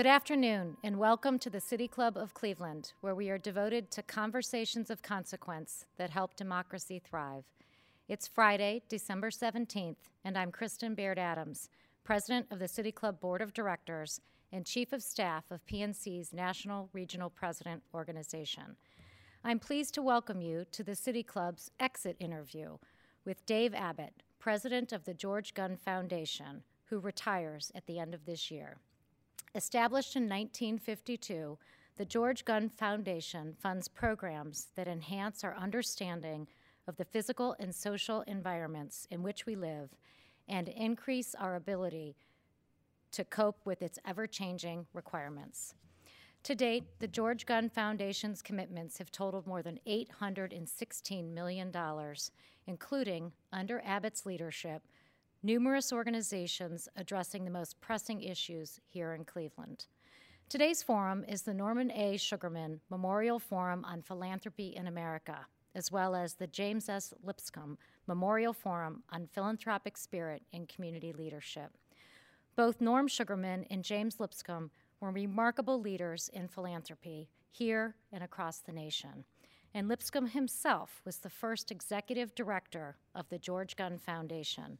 Good afternoon, and welcome to the City Club of Cleveland, where we are devoted to conversations of consequence that help democracy thrive. It's Friday, December 17th, and I'm Kristen Baird Adams, President of the City Club Board of Directors and Chief of Staff of PNC's National Regional President Organization. I'm pleased to welcome you to the City Club's exit interview with Dave Abbott, President of the George Gund Foundation, who retires at the end of this year. Established in 1952, the George Gund Foundation funds programs that enhance our understanding of the physical and social environments in which we live and increase our ability to cope with its ever changing requirements. To date, the George Gund Foundation's commitments have totaled more than $816 million, including, under Abbott's leadership, numerous organizations addressing the most pressing issues here in Cleveland. Today's forum is the Norman A. Sugarman Memorial Forum on Philanthropy in America, as well as the James S. Lipscomb Memorial Forum on Philanthropic Spirit and Community Leadership. Both Norm Sugarman and James Lipscomb were remarkable leaders in philanthropy here and across the nation. And Lipscomb himself was the first executive director of the George Gund Foundation,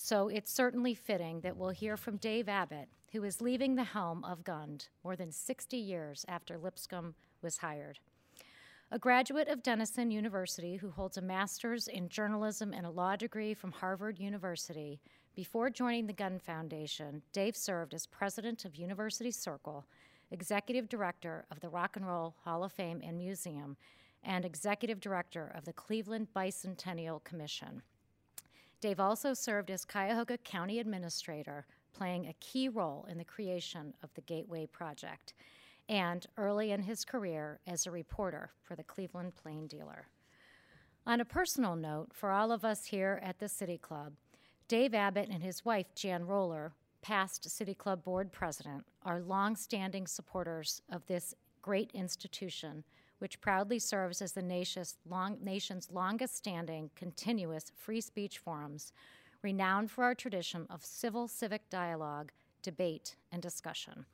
so it's certainly fitting that we'll hear from Dave Abbott, who is leaving the helm of Gund more than 60 years after Lipscomb was hired. A graduate of Denison University who holds a master's in journalism and a law degree from Harvard University, before joining the Gund Foundation, Dave served as president of University Circle, executive director of the Rock and Roll Hall of Fame and Museum, and executive director of the Cleveland Bicentennial Commission. Dave also served as Cuyahoga County Administrator, playing a key role in the creation of the Gateway Project, and early in his career as a reporter for the Cleveland Plain Dealer. On a personal note, for all of us here at the City Club, Dave Abbott and his wife, Jan Roller, past City Club board president, are long-standing supporters of this great institution which proudly serves as the nation's, long, nation's longest standing continuous free speech forums, renowned for our tradition of civil civic dialogue, debate, and discussion.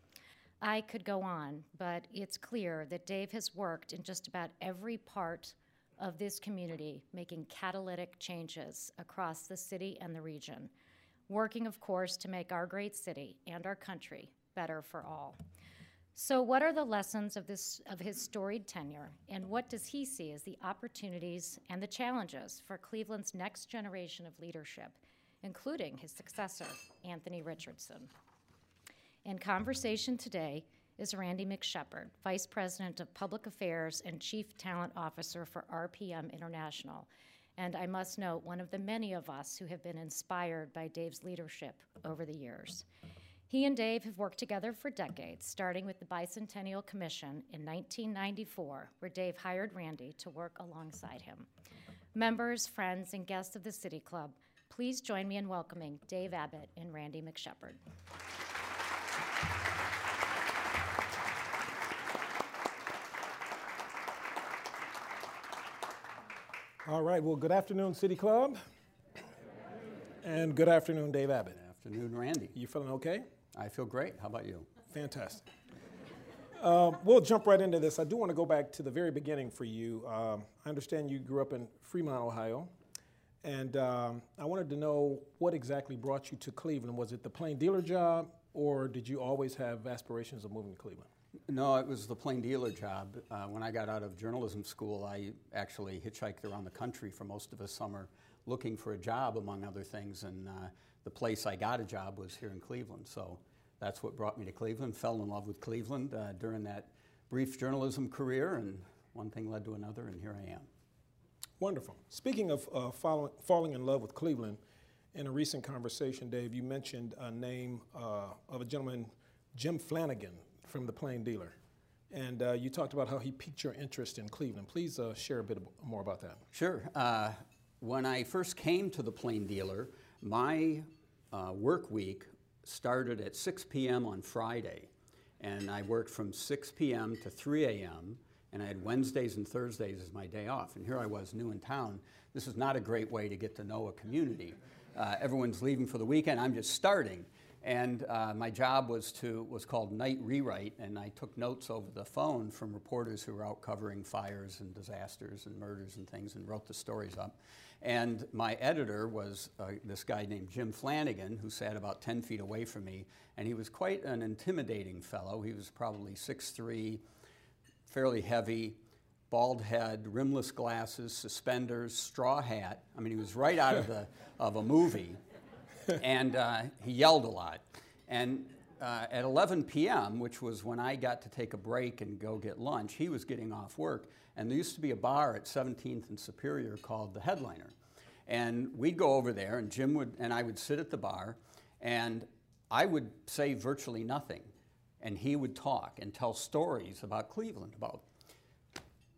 I could go on, but it's clear that Dave has worked in just about every part of this community, making catalytic changes across the city and the region, working, of course, to make our great city and our country better for all. So, what are the lessons of this of his storied tenure, and what does he see as the opportunities and the challenges for Cleveland's next generation of leadership, including his successor, Anthony Richardson? In conversation today is Randy McShepard, Vice President of Public Affairs and Chief Talent Officer for RPM International, and I must note one of the many of us who have been inspired by Dave's leadership over the years. He and Dave have worked together for decades, starting with the Bicentennial Commission in 1994, where Dave hired Randy to work alongside him. Members, friends, and guests of the City Club, please join me in welcoming Dave Abbott and Randy McShepard. All right, well, good afternoon, City Club. And good afternoon, Dave Abbott. Good afternoon, Randy. You feeling okay? I feel great. How about you? Fantastic. Um, we'll jump right into this. I do want to go back to the very beginning for you. Um, I understand you grew up in Fremont, Ohio, and um, I wanted to know what exactly brought you to Cleveland. Was it the plain dealer job, or did you always have aspirations of moving to Cleveland? No, it was the plain dealer job. Uh, when I got out of journalism school, I actually hitchhiked around the country for most of a summer looking for a job, among other things, and uh, the place I got a job was here in Cleveland. So that's what brought me to Cleveland. Fell in love with Cleveland uh, during that brief journalism career, and one thing led to another, and here I am. Wonderful. Speaking of uh, follow, falling in love with Cleveland, in a recent conversation, Dave, you mentioned a name uh, of a gentleman, Jim Flanagan, from the Plain Dealer. And uh, you talked about how he piqued your interest in Cleveland. Please uh, share a bit more about that. Sure. Uh, when I first came to the Plain Dealer, my uh, work week started at 6 p.m. on Friday. And I worked from 6 p.m. to 3 a.m. And I had Wednesdays and Thursdays as my day off. And here I was, new in town. This is not a great way to get to know a community. Uh, everyone's leaving for the weekend. I'm just starting. And uh, my job was to was called night rewrite, and I took notes over the phone from reporters who were out covering fires and disasters and murders and things, and wrote the stories up. And my editor was uh, this guy named Jim Flanagan, who sat about 10 feet away from me, and he was quite an intimidating fellow. He was probably 6'3", fairly heavy, bald head, rimless glasses, suspenders, straw hat. I mean, he was right out of, the, of a movie and uh, he yelled a lot. And uh, at 11 p.m., which was when I got to take a break and go get lunch, he was getting off work. And there used to be a bar at 17th and Superior called the Headliner. And we'd go over there, and Jim would, and I would sit at the bar, and I would say virtually nothing. And he would talk and tell stories about Cleveland, about,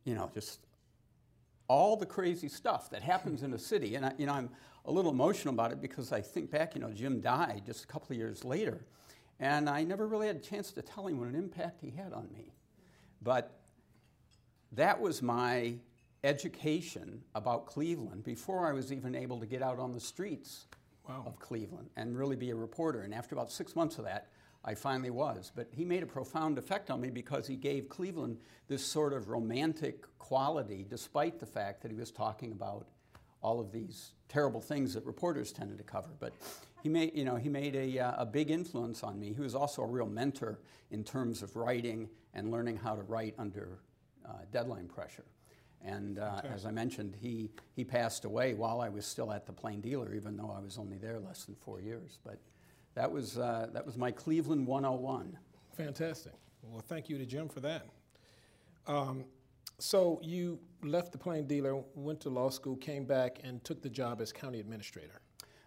you know, just all the crazy stuff that happens in a city. And I, you know, I'm a little emotional about it because I think back, you know, Jim died just a couple of years later, and I never really had a chance to tell him what an impact he had on me. But that was my education about Cleveland before I was even able to get out on the streets wow. of Cleveland and really be a reporter. And after about six months of that, I finally was. But he made a profound effect on me because he gave Cleveland this sort of romantic quality, despite the fact that he was talking about all of these terrible things that reporters tended to cover. But he made, you know, he made a, uh, a big influence on me. He was also a real mentor in terms of writing and learning how to write under uh, deadline pressure. And uh, okay. as I mentioned, he, he passed away while I was still at the Plain Dealer, even though I was only there less than four years. But that was, uh, that was my Cleveland 101. Fantastic. Well, thank you to Jim for that. Um, so you left the Plain Dealer, went to law school, came back, and took the job as county administrator.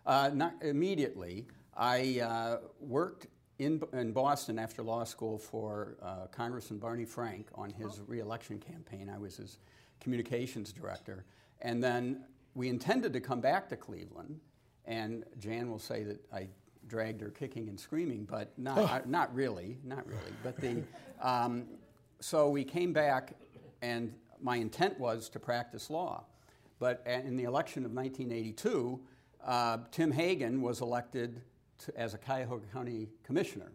Uh, not immediately. I uh, worked in, in Boston after law school for uh, Congressman Barney Frank on his oh. reelection campaign. I was his communications director. And then we intended to come back to Cleveland, and Jan will say that I dragged her kicking and screaming, but not, oh. not really, not really. But the, um, so we came back, and my intent was to practice law. But in the election of 1982, uh, Tim Hagan was elected to, as a Cuyahoga County Commissioner.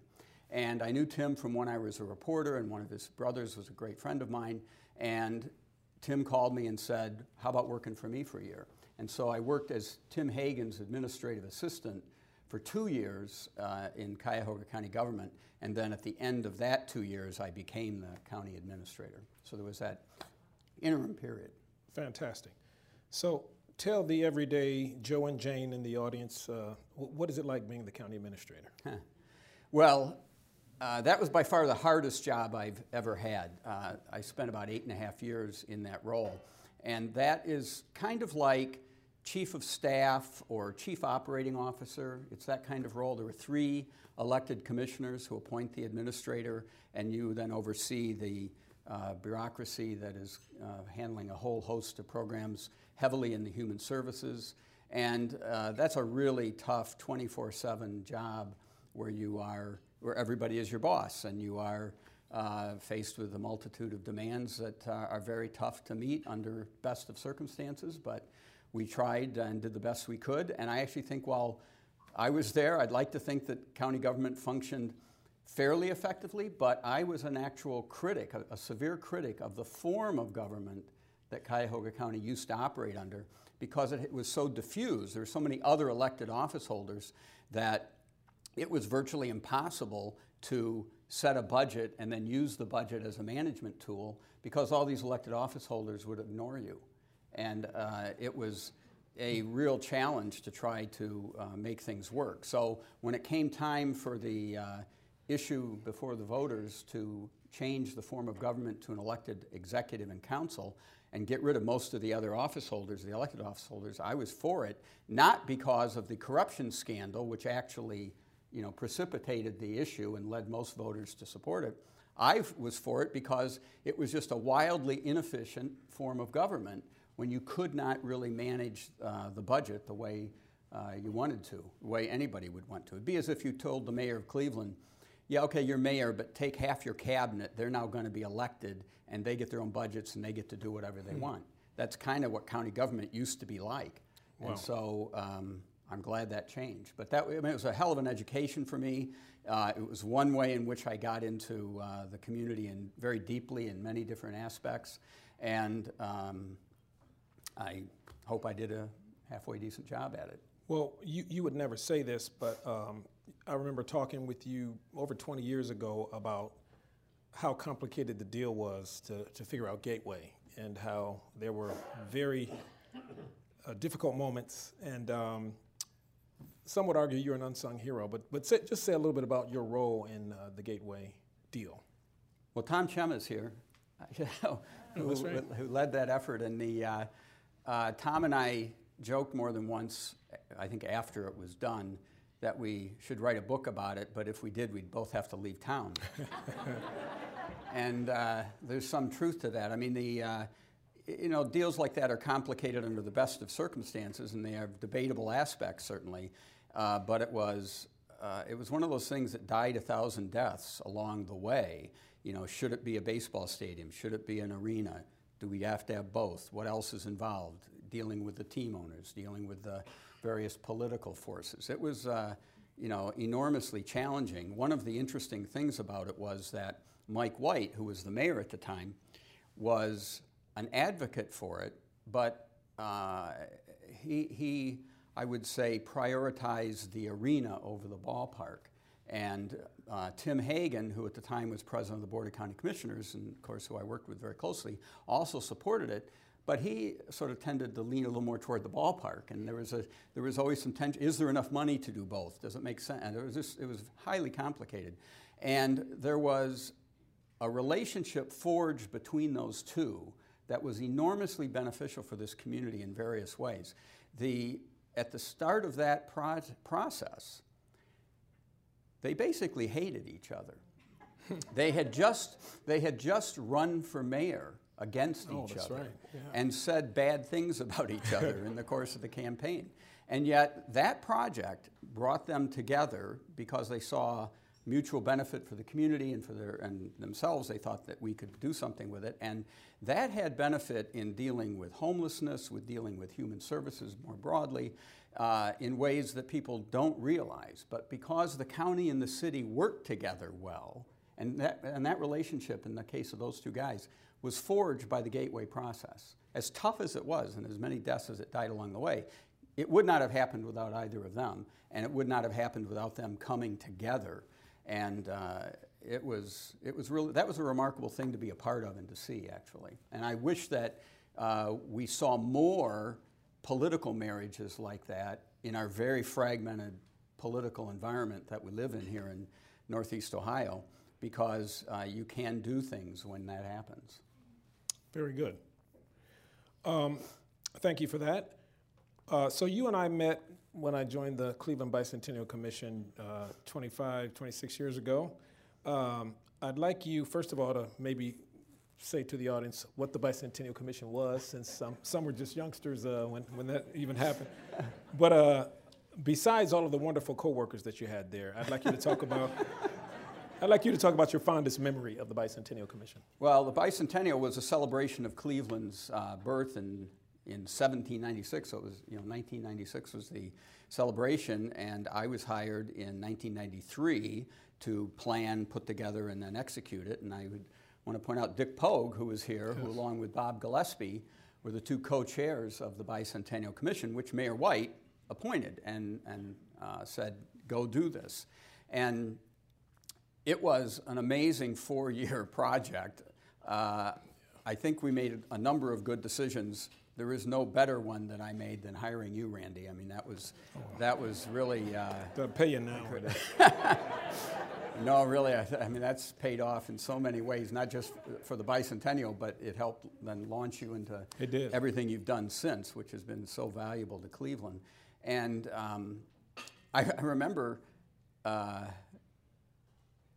And I knew Tim from when I was a reporter, and one of his brothers was a great friend of mine. And Tim called me and said, How about working for me for a year? And so I worked as Tim Hagan's administrative assistant for two years uh, in Cuyahoga County government, and then at the end of that two years, I became the county administrator. So there was that interim period. Fantastic. So tell the everyday Joe and Jane in the audience uh, what is it like being the county administrator? Huh. Well, uh, that was by far the hardest job I've ever had. Uh, I spent about eight and a half years in that role. And that is kind of like chief of staff or chief operating officer. It's that kind of role. There are three elected commissioners who appoint the administrator, and you then oversee the uh, bureaucracy that is uh, handling a whole host of programs heavily in the human services. And uh, that's a really tough 24 7 job where you are, where everybody is your boss and you are uh, faced with a multitude of demands that uh, are very tough to meet under best of circumstances. But we tried and did the best we could. And I actually think while I was there, I'd like to think that county government functioned fairly effectively, but I was an actual critic, a, a severe critic of the form of government that Cuyahoga County used to operate under because it was so diffused. There were so many other elected office holders that it was virtually impossible to set a budget and then use the budget as a management tool because all these elected office holders would ignore you. And uh, it was a real challenge to try to uh, make things work. So when it came time for the uh, issue before the voters to change the form of government to an elected executive and council and get rid of most of the other office holders, the elected office holders, I was for it, not because of the corruption scandal, which actually you know, precipitated the issue and led most voters to support it. I was for it because it was just a wildly inefficient form of government when you could not really manage uh, the budget the way uh, you wanted to, the way anybody would want to. It'd be as if you told the mayor of Cleveland, yeah, okay, you're mayor, but take half your cabinet. They're now going to be elected, and they get their own budgets, and they get to do whatever they mm. want. That's kind of what county government used to be like. Wow. And so um, I'm glad that changed. But that I mean, it was a hell of an education for me. Uh, it was one way in which I got into uh, the community and very deeply in many different aspects. And um, I hope I did a halfway decent job at it. Well, you, you would never say this, but um, I remember talking with you over 20 years ago about how complicated the deal was to, to figure out Gateway and how there were very uh, difficult moments. And um, some would argue you're an unsung hero, but, but say, just say a little bit about your role in uh, the Gateway deal. Well, Tom Chema is here, who, oh, right. who, led that effort. And the, uh, uh, Tom and I joked more than once, I think after it was done, that we should write a book about it, but if we did, we'd both have to leave town. and uh, there's some truth to that. I mean, the, uh, you know, deals like that are complicated under the best of circumstances, and they have debatable aspects, certainly. Uh, but it was, uh, it was one of those things that died a thousand deaths along the way. You know, should it be a baseball stadium? Should it be an arena? Do we have to have both? What else is involved? Dealing with the team owners, dealing with the various political forces. It was, uh, you know, enormously challenging. One of the interesting things about it was that Mike White, who was the mayor at the time, was an advocate for it, but uh, he, he, I would say, prioritized the arena over the ballpark. And uh, Tim Hagan, who at the time was president of the Board of County Commissioners, and of course who I worked with very closely, also supported it. But he sort of tended to lean a little more toward the ballpark, and there was a there was always some tension. Is there enough money to do both? Does it make sense? And it was just, it was highly complicated, and there was a relationship forged between those two that was enormously beneficial for this community in various ways. The at the start of that pro- process, they basically hated each other. they had just they had just run for mayor against oh, each other right. yeah. and said bad things about each other in the course of the campaign. And yet, that project brought them together because they saw mutual benefit for the community and for their and themselves. They thought that we could do something with it, and that had benefit in dealing with homelessness, with dealing with human services more broadly, uh, in ways that people don't realize. But because the county and the city worked together well, and that and that relationship in the case of those two guys was forged by the Gateway process. As tough as it was, and as many deaths as it died along the way, it would not have happened without either of them, and it would not have happened without them coming together. And uh, it was it was really that was a remarkable thing to be a part of and to see actually. And I wish that uh, we saw more political marriages like that in our very fragmented political environment that we live in here in Northeast Ohio, because uh, you can do things when that happens. Very good. Um, thank you for that. Uh, so you and I met when I joined the Cleveland Bicentennial Commission uh, 25, 26 years ago. Um, I'd like you, first of all, to maybe say to the audience what the Bicentennial Commission was, since some, some were just youngsters uh, when, when that even happened. But uh, besides all of the wonderful coworkers that you had there, I'd like you to talk about I'd like you to talk about your fondest memory of the Bicentennial Commission. Well, the Bicentennial was a celebration of Cleveland's uh, birth in, in 1796. So it was, you know, 1996 was the celebration, and I was hired in 1993 to plan, put together, and then execute it. And I would want to point out Dick Pogue, who was here, yes. who, along with Bob Gillespie, were the two co-chairs of the Bicentennial Commission, which Mayor White appointed and, and uh, said, go do this. And it was an amazing four year project. Uh, I think we made a number of good decisions. There is no better one that I made than hiring you, Randy. I mean, that was, that was really. Uh, They'll pay you now. no, really, I, I, mean, that's paid off in so many ways, not just for the bicentennial, but it helped then launch you into everything you've done since, which has been so valuable to Cleveland. And um, I, I remember uh,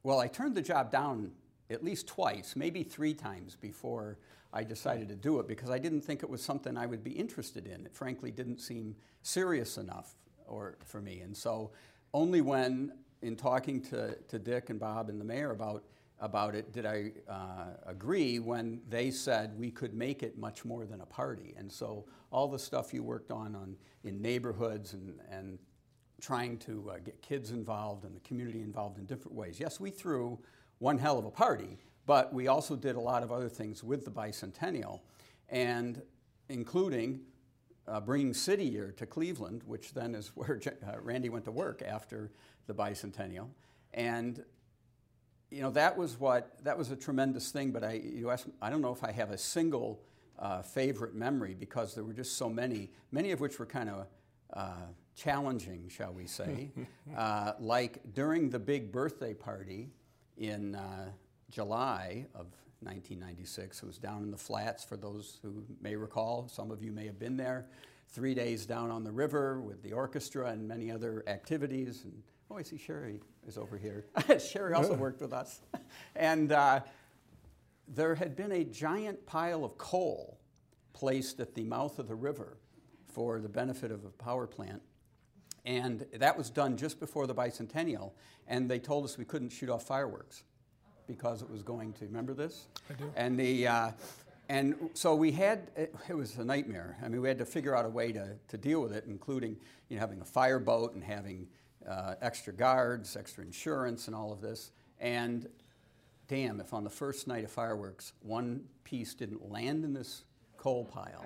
well, I turned the job down at least twice, maybe three times before I decided to do it because I didn't think it was something I would be interested in. It frankly didn't seem serious enough or, for me. And so only when, in talking to, to Dick and Bob and the mayor about, about it, did I uh, agree when they said we could make it much more than a party. And so all the stuff you worked on, on in neighborhoods and, and trying to uh, get kids involved and the community involved in different ways. Yes, we threw one hell of a party, but we also did a lot of other things with the bicentennial, and including uh, bringing City Year to Cleveland, which then is where uh, Randy went to work after the bicentennial, and you know that was what that was a tremendous thing. But I, you asked, I don't know if I have a single uh, favorite memory because there were just so many, many of which were kind of uh, challenging, shall we say. uh, like during the big birthday party in uh, July of 1996. It was down in the flats, for those who may recall. Some of you may have been there. Three days down on the river with the orchestra and many other activities. And oh, I see Sherry is over here. Sherry also worked with us. and uh, there had been a giant pile of coal placed at the mouth of the river for the benefit of a power plant. And that was done just before the bicentennial. And they told us we couldn't shoot off fireworks because it was going to. Remember this? I do. And the uh, and so we had it, it, was a nightmare. I mean, we had to figure out a way to, to deal with it, including you know having a fireboat and having uh, extra guards, extra insurance, and all of this. And damn, if on the first night of fireworks one piece didn't land in this coal pile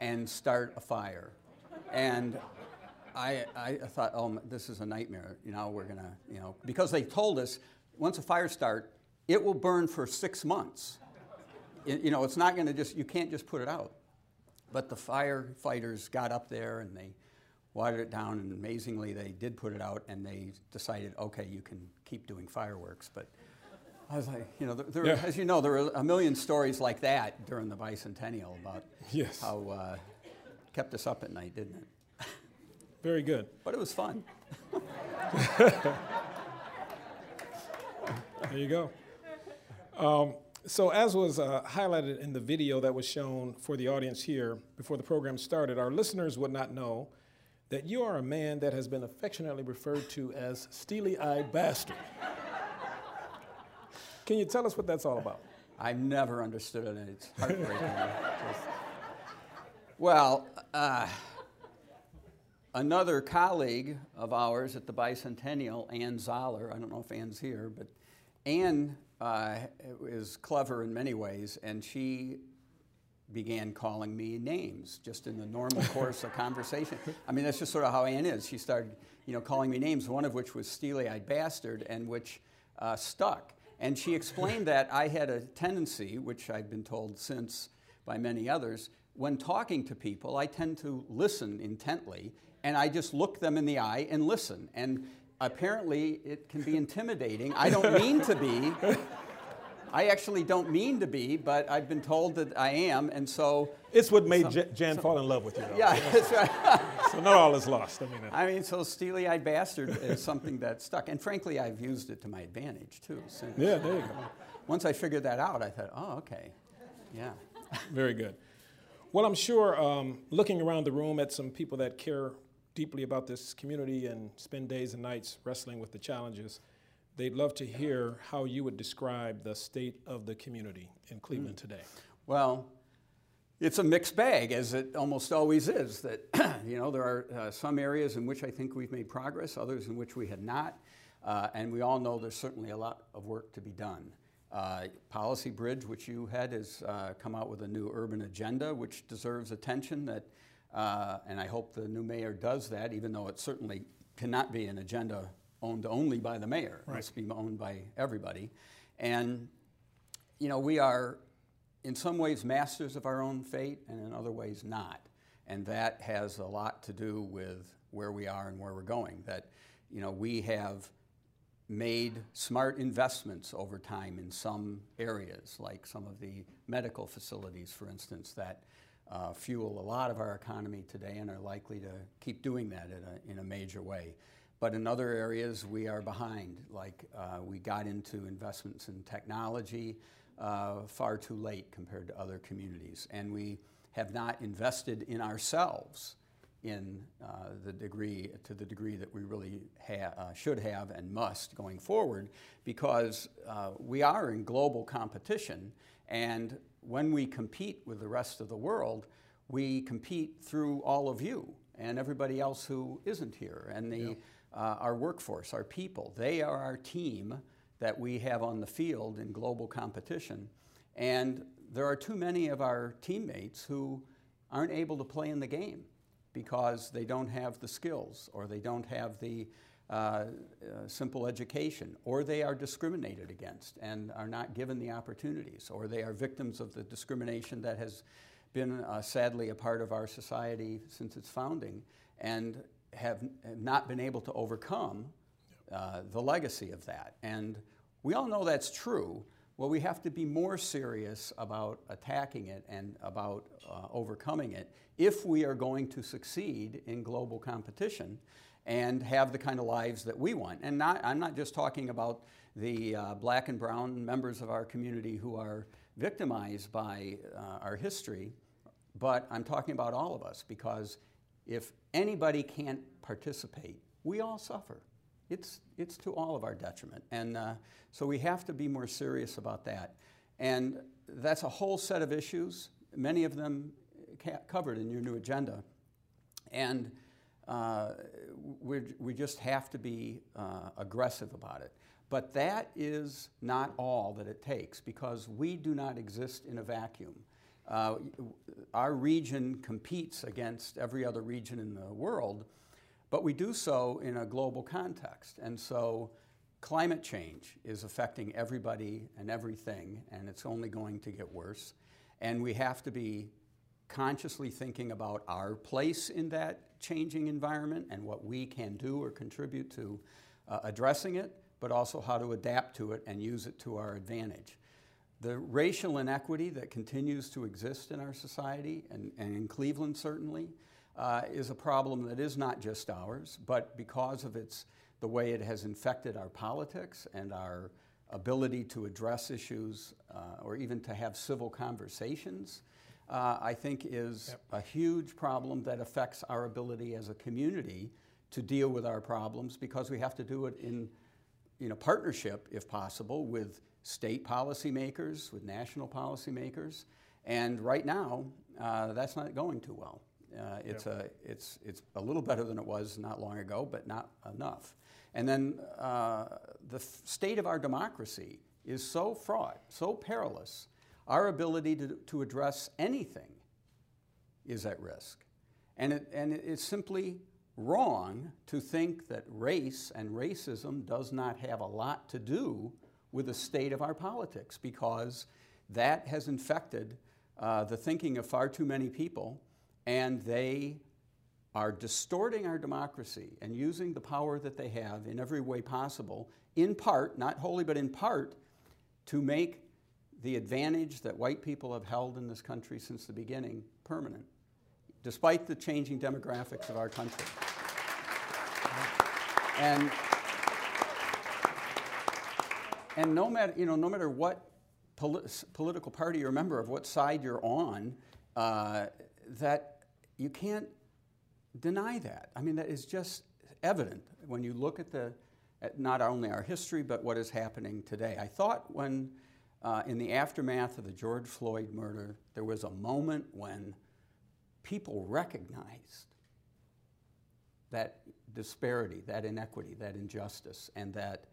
and start a fire, and I, I thought, oh, this is a nightmare. You know, we're gonna, you know, because they told us once a fire starts, it will burn for six months. you know, it's not going to just, you can't just put it out. But the firefighters got up there and they watered it down, and amazingly, they did put it out and they decided, okay, you can keep doing fireworks. But I was like, you know, there, yeah. as you know, there were a million stories like that during the bicentennial about yes. how uh, kept us up at night, didn't it? Very good. But it was fun. There you go. Um, so, as was uh, highlighted in the video that was shown for the audience here before the program started, our listeners would not know that you are a man that has been affectionately referred to as Steely Eyed Bastard. Can you tell us what that's all about? I've never understood it, and it's heartbreaking. Just, well, uh, another colleague of ours at the Bicentennial, Ann Zoller, I don't know if Ann's here, but Ann uh, is clever in many ways, and she began calling me names just in the normal course of conversation. I mean, that's just sort of how Ann is. She started, you know, calling me names, one of which was steely-eyed bastard, and which uh, stuck. And she explained that I had a tendency, which I've been told since by many others, when talking to people, I tend to listen intently, and I just look them in the eye and listen. And apparently it can be intimidating. I don't mean to be. I actually don't mean to be, but I've been told that I am, and so. It's what made some, Jan some, fall in love with you. Though. Yeah, that's right. so not all is lost. I mean. Uh, I mean, so steely-eyed bastard is something that stuck, and frankly, I've used it to my advantage too. Since. Yeah, there you go. Once I figured that out, I thought, oh, okay, yeah. Very good. Well, I'm sure um, looking around the room at some people that care deeply about this community and spend days and nights wrestling with the challenges, they'd love to hear how you would describe the state of the community in Cleveland mm. today. Well, it's a mixed bag, as it almost always is. That you know there are uh, some areas in which I think we've made progress, others in which we had not, uh, and we all know there's certainly a lot of work to be done. Uh, Policy Bridge, which you had, has uh, come out with a new urban agenda, which deserves attention. That uh, and I hope the new mayor does that, even though it certainly cannot be an agenda owned only by the mayor. Right. It must be owned by everybody. And, you know, we are in some ways masters of our own fate and in other ways not. And that has a lot to do with where we are and where we're going. That, you know, we have made smart investments over time in some areas, like some of the medical facilities, for instance, that uh, fuel a lot of our economy today and are likely to keep doing that in a, in a major way. But in other areas, we are behind. Like uh, we got into investments in technology uh, far too late compared to other communities. And we have not invested in ourselves in uh, the degree to the degree that we really ha- uh, should have and must going forward because uh, we are in global competition and when we compete with the rest of the world we compete through all of you and everybody else who isn't here and the, yeah. Uh, our workforce our people. They are our team that we have on the field in global competition. And there are too many of our teammates who aren't able to play in the game because they don't have the skills or they don't have the uh, uh, simple education, or they are discriminated against and are not given the opportunities, or they are victims of the discrimination that has been uh, sadly a part of our society since its founding. And have, not been able to overcome uh, the legacy of that. And we all know that's true, well, we have to be more serious about attacking it and about uh, overcoming it if we are going to succeed in global competition and have the kind of lives that we want. And not, I'm not just talking about the uh, black and brown members of our community who are victimized by uh, our history, but I'm talking about all of us because if anybody can't participate, we all suffer it's, it's to all of our detriment. And uh, so we have to be more serious about that. And that's a whole set of issues, many of them covered in your new agenda. And uh, we just have to be uh, aggressive about it. But that is not all that it takes because we do not exist in a vacuum. Uh, our region competes against every other region in the world but we do so in a global context. And so climate change is affecting everybody and everything, and it's only going to get worse. And we have to be consciously thinking about our place in that changing environment and what we can do or contribute to uh, addressing it, but also how to adapt to it and use it to our advantage. The racial inequity that continues to exist in our society, and, and in Cleveland certainly, uh, is a problem that is not just ours, but because of its, the way it has infected our politics and our ability to address issues uh, or even to have civil conversations, uh, I think is yep. a huge problem that affects our ability as a community to deal with our problems because we have to do it in you know, partnership, if possible, with state policymakers, with national policymakers. And right now, uh, that's not going too well. Uh, it's, a, it's, it's a little better than it was not long ago, but not enough. And then uh, the f- state of our democracy is so fraught, so perilous, our ability to, to address anything is at risk. And, it, and it's simply wrong to think that race and racism does not have a lot to do with the state of our politics because that has infected uh, the thinking of far too many people and they are distorting our democracy and using the power that they have in every way possible, in part, not wholly, but in part, to make the advantage that white people have held in this country since the beginning permanent, despite the changing demographics of our country. And, and no, matter, you know, no matter what poli- political party you're a member of, what side you're on, uh, that you can't deny that. I mean, that is just evident when you look at the at not only our history but what is happening today. I thought when uh, in the aftermath of the George Floyd murder, there was a moment when people recognized that disparity, that inequity, that injustice, and that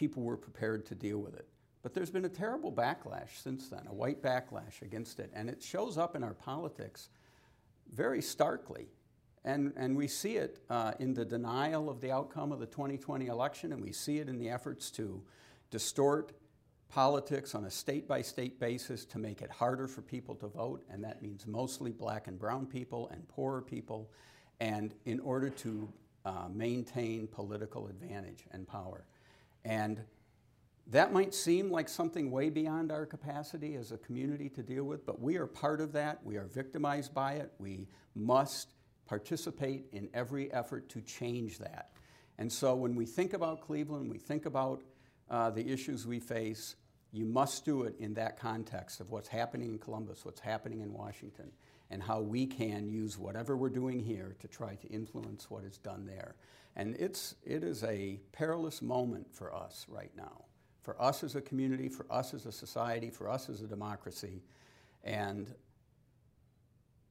people were prepared to deal with it. But there's been a terrible backlash since then, a white backlash against it, and it shows up in our politics very starkly. And, and we see it uh, in the denial of the outcome of the 2020 election, and we see it in the efforts to distort politics on a state by state basis to make it harder for people to vote, and that means mostly black and brown people and poorer people, and in order to uh, maintain political advantage and power. And that might seem like something way beyond our capacity as a community to deal with, but we are part of that. We are victimized by it. We must participate in every effort to change that. And so when we think about Cleveland, we think about uh, the issues we face, you must do it in that context of what's happening in Columbus, what's happening in Washington, and how we can use whatever we're doing here to try to influence what is done there. And it's, it is a perilous moment for us right now, for us as a community, for us as a society, for us as a democracy. And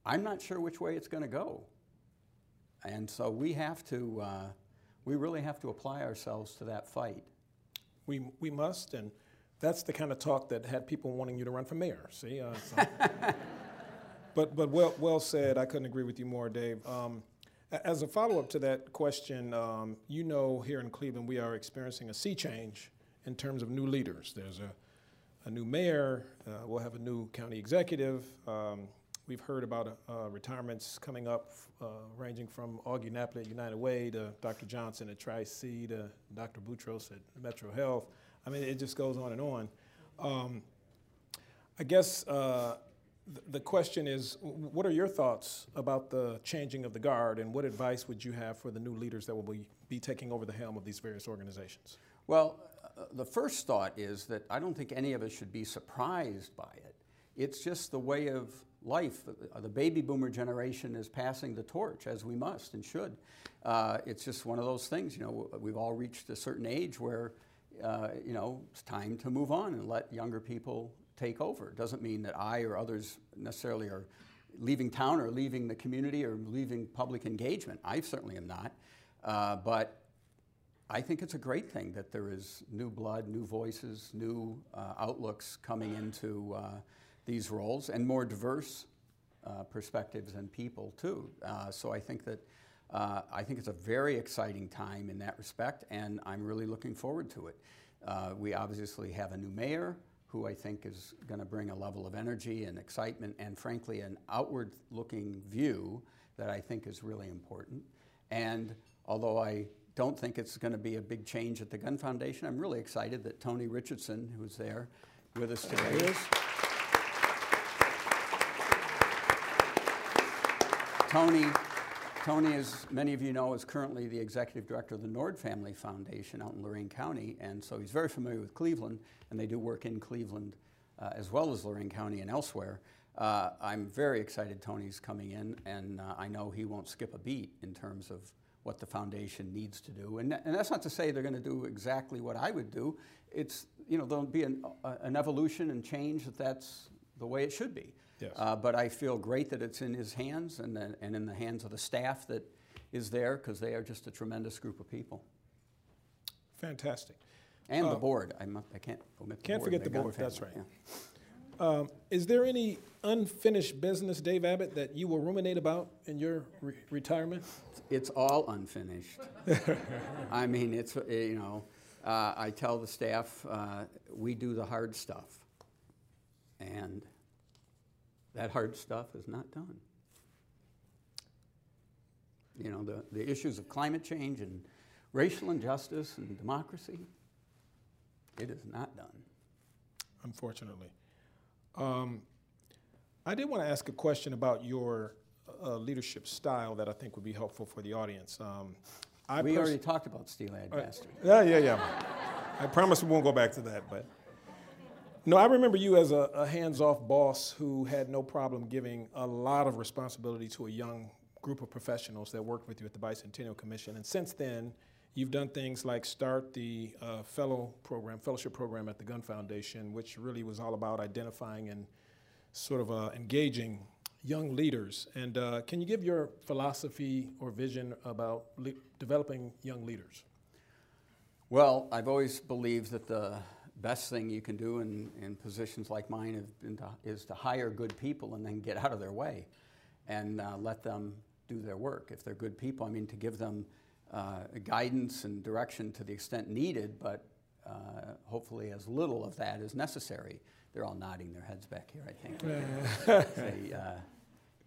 I'm not sure which way it's going to go. And so we have to, uh, we really have to apply ourselves to that fight. We, we must, and that's the kind of talk that had people wanting you to run for mayor. See, uh, so. but but well well said. I couldn't agree with you more, Dave. Um, as a follow up to that question, um, you know, here in Cleveland, we are experiencing a sea change in terms of new leaders. There's a, a new mayor. Uh, we'll have a new county executive. Um, we've heard about uh, retirements coming up, uh, ranging from Augie Napoli at United Way to Dr. Johnson at Tri C to Dr. Boutros at Metro Health. I mean, it just goes on and on. Um, I guess uh, the question is what are your thoughts about the changing of the guard, and what advice would you have for the new leaders that will be, be taking over the helm of these various organizations? Well, uh, the first thought is that I don't think any of us should be surprised by it. It's just the way of life. The baby boomer generation is passing the torch, as we must and should. Uh, it's just one of those things, you know, we've all reached a certain age where uh, you know, it's time to move on and let younger people take over. It doesn't mean that I or others necessarily are leaving town or leaving the community or leaving public engagement. I certainly am not. Uh, but I think it's a great thing that there is new blood, new voices, new uh, outlooks coming into uh, these roles, and more diverse uh, perspectives and people too. Uh, so I think that uh, I think it's a very exciting time in that respect, and I'm really looking forward to it. We obviously have a new mayor who I think is going to bring a level of energy and excitement and, frankly, an outward looking view that I think is really important. And although I don't think it's going to be a big change at the Gund Foundation, I'm really excited that Tony Richardson, who's there with us today, is. Tony Tony, as many of you know, is currently the executive director of the Nord Family Foundation out in Lorain County, and so he's very familiar with Cleveland, and they do work in Cleveland uh, as well as Lorain County and elsewhere. Uh, I'm very excited Tony's coming in, and uh, I know he won't skip a beat in terms of what the foundation needs to do. And, and that's not to say they're going to do exactly what I would do. It's, you know, there'll be an, an evolution and change that that's the way it should be. Yes. Uh, but I feel great that it's in his hands and, and in the hands of the staff that is there because they are just a tremendous group of people. Fantastic. And uh, the board. I, must, I can't omit the Gund board. forget the board. That's right. Yeah. Um, is there any unfinished business, Dave Abbott, that you will ruminate about in your re- retirement? It's all unfinished. I mean, it's, uh, you know, uh, I tell the staff, uh, we do the hard stuff. And that hard stuff is not done. You know, the, the issues of climate change and racial injustice and democracy, it is not done. Unfortunately. Um, I did want to ask a question about your uh, leadership style that I think would be helpful for the audience. Um, I we already talked about steel-eyed uh. Yeah, yeah, yeah. I promise we won't go back to that, but no, I remember you as a, a hands off boss who had no problem giving a lot of responsibility to a young group of professionals that worked with you at the Bicentennial Commission. And since then, you've done things like start the uh, fellow program, fellowship program at the Gund Foundation, which really was all about identifying and sort of uh, engaging young leaders. And uh, can you give your philosophy or vision about developing young leaders? Well, I've always believed that the best thing you can do in, in positions like mine to, is to hire good people and then get out of their way and uh, let them do their work. If they're good people, I mean, to give them uh, guidance and direction to the extent needed, but uh, hopefully as little of that is necessary. They're all nodding their heads back here, I think. they, uh,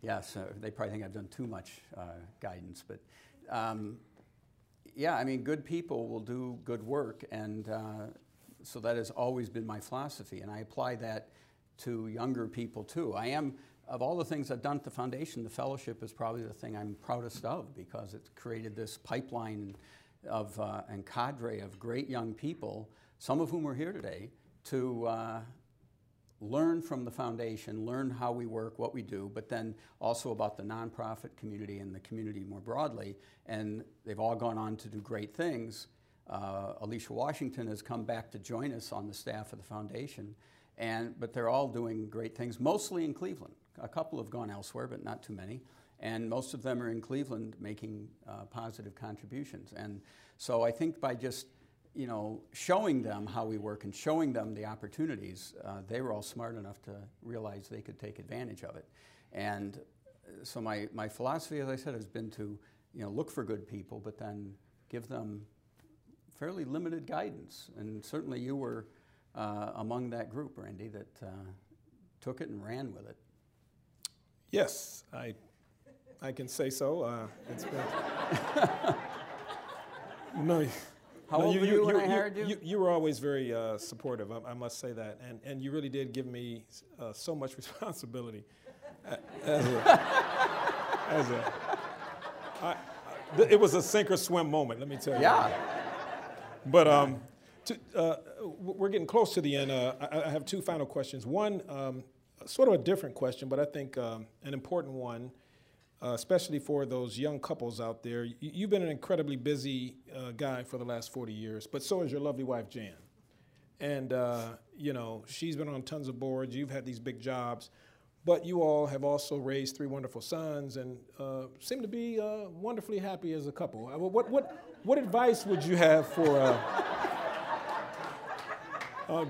yes, uh, they probably think I've done too much uh, guidance, but um, yeah, I mean, good people will do good work, and so that has always been my philosophy, and I apply that to younger people too. I am, of all the things I've done at the foundation, the fellowship is probably the thing I'm proudest of because it's created this pipeline of uh, and cadre of great young people, some of whom are here today, to uh, learn from the foundation, learn how we work, what we do, but then also about the nonprofit community and the community more broadly. And they've all gone on to do great things. Uh, Alicia Washington has come back to join us on the staff of the foundation, and but they're all doing great things, mostly in Cleveland. A couple have gone elsewhere, but not too many. And most of them are in Cleveland making uh, positive contributions. And so I think by just you know, showing them how we work and showing them the opportunities, uh, they were all smart enough to realize they could take advantage of it. And uh, so my, my philosophy, as I said, has been to you know, look for good people, but then give them fairly limited guidance. And certainly you were uh, among that group, Randy, that uh, took it and ran with it. Yes, I, I can say so. Uh, it's been. no. How no, old were you when I hired you? You, you were always very uh, supportive, I, I, must say that. And, and you really did give me uh, so much responsibility. as a, as a, I, it was a sink or swim moment, let me tell you. Yeah. But um, to, uh, we're getting close to the end. Uh, I, I, have two final questions. One, um, sort of a different question, but I think um, an important one uh, especially for those young couples out there. You've been an incredibly busy uh, guy for the last 40 years, but so is your lovely wife, Jan. And, uh, you know, she's been on tons of boards, you've had these big jobs, but you all have also raised three wonderful sons and uh, seem to be wonderfully happy as a couple. What, what, what advice would you have for.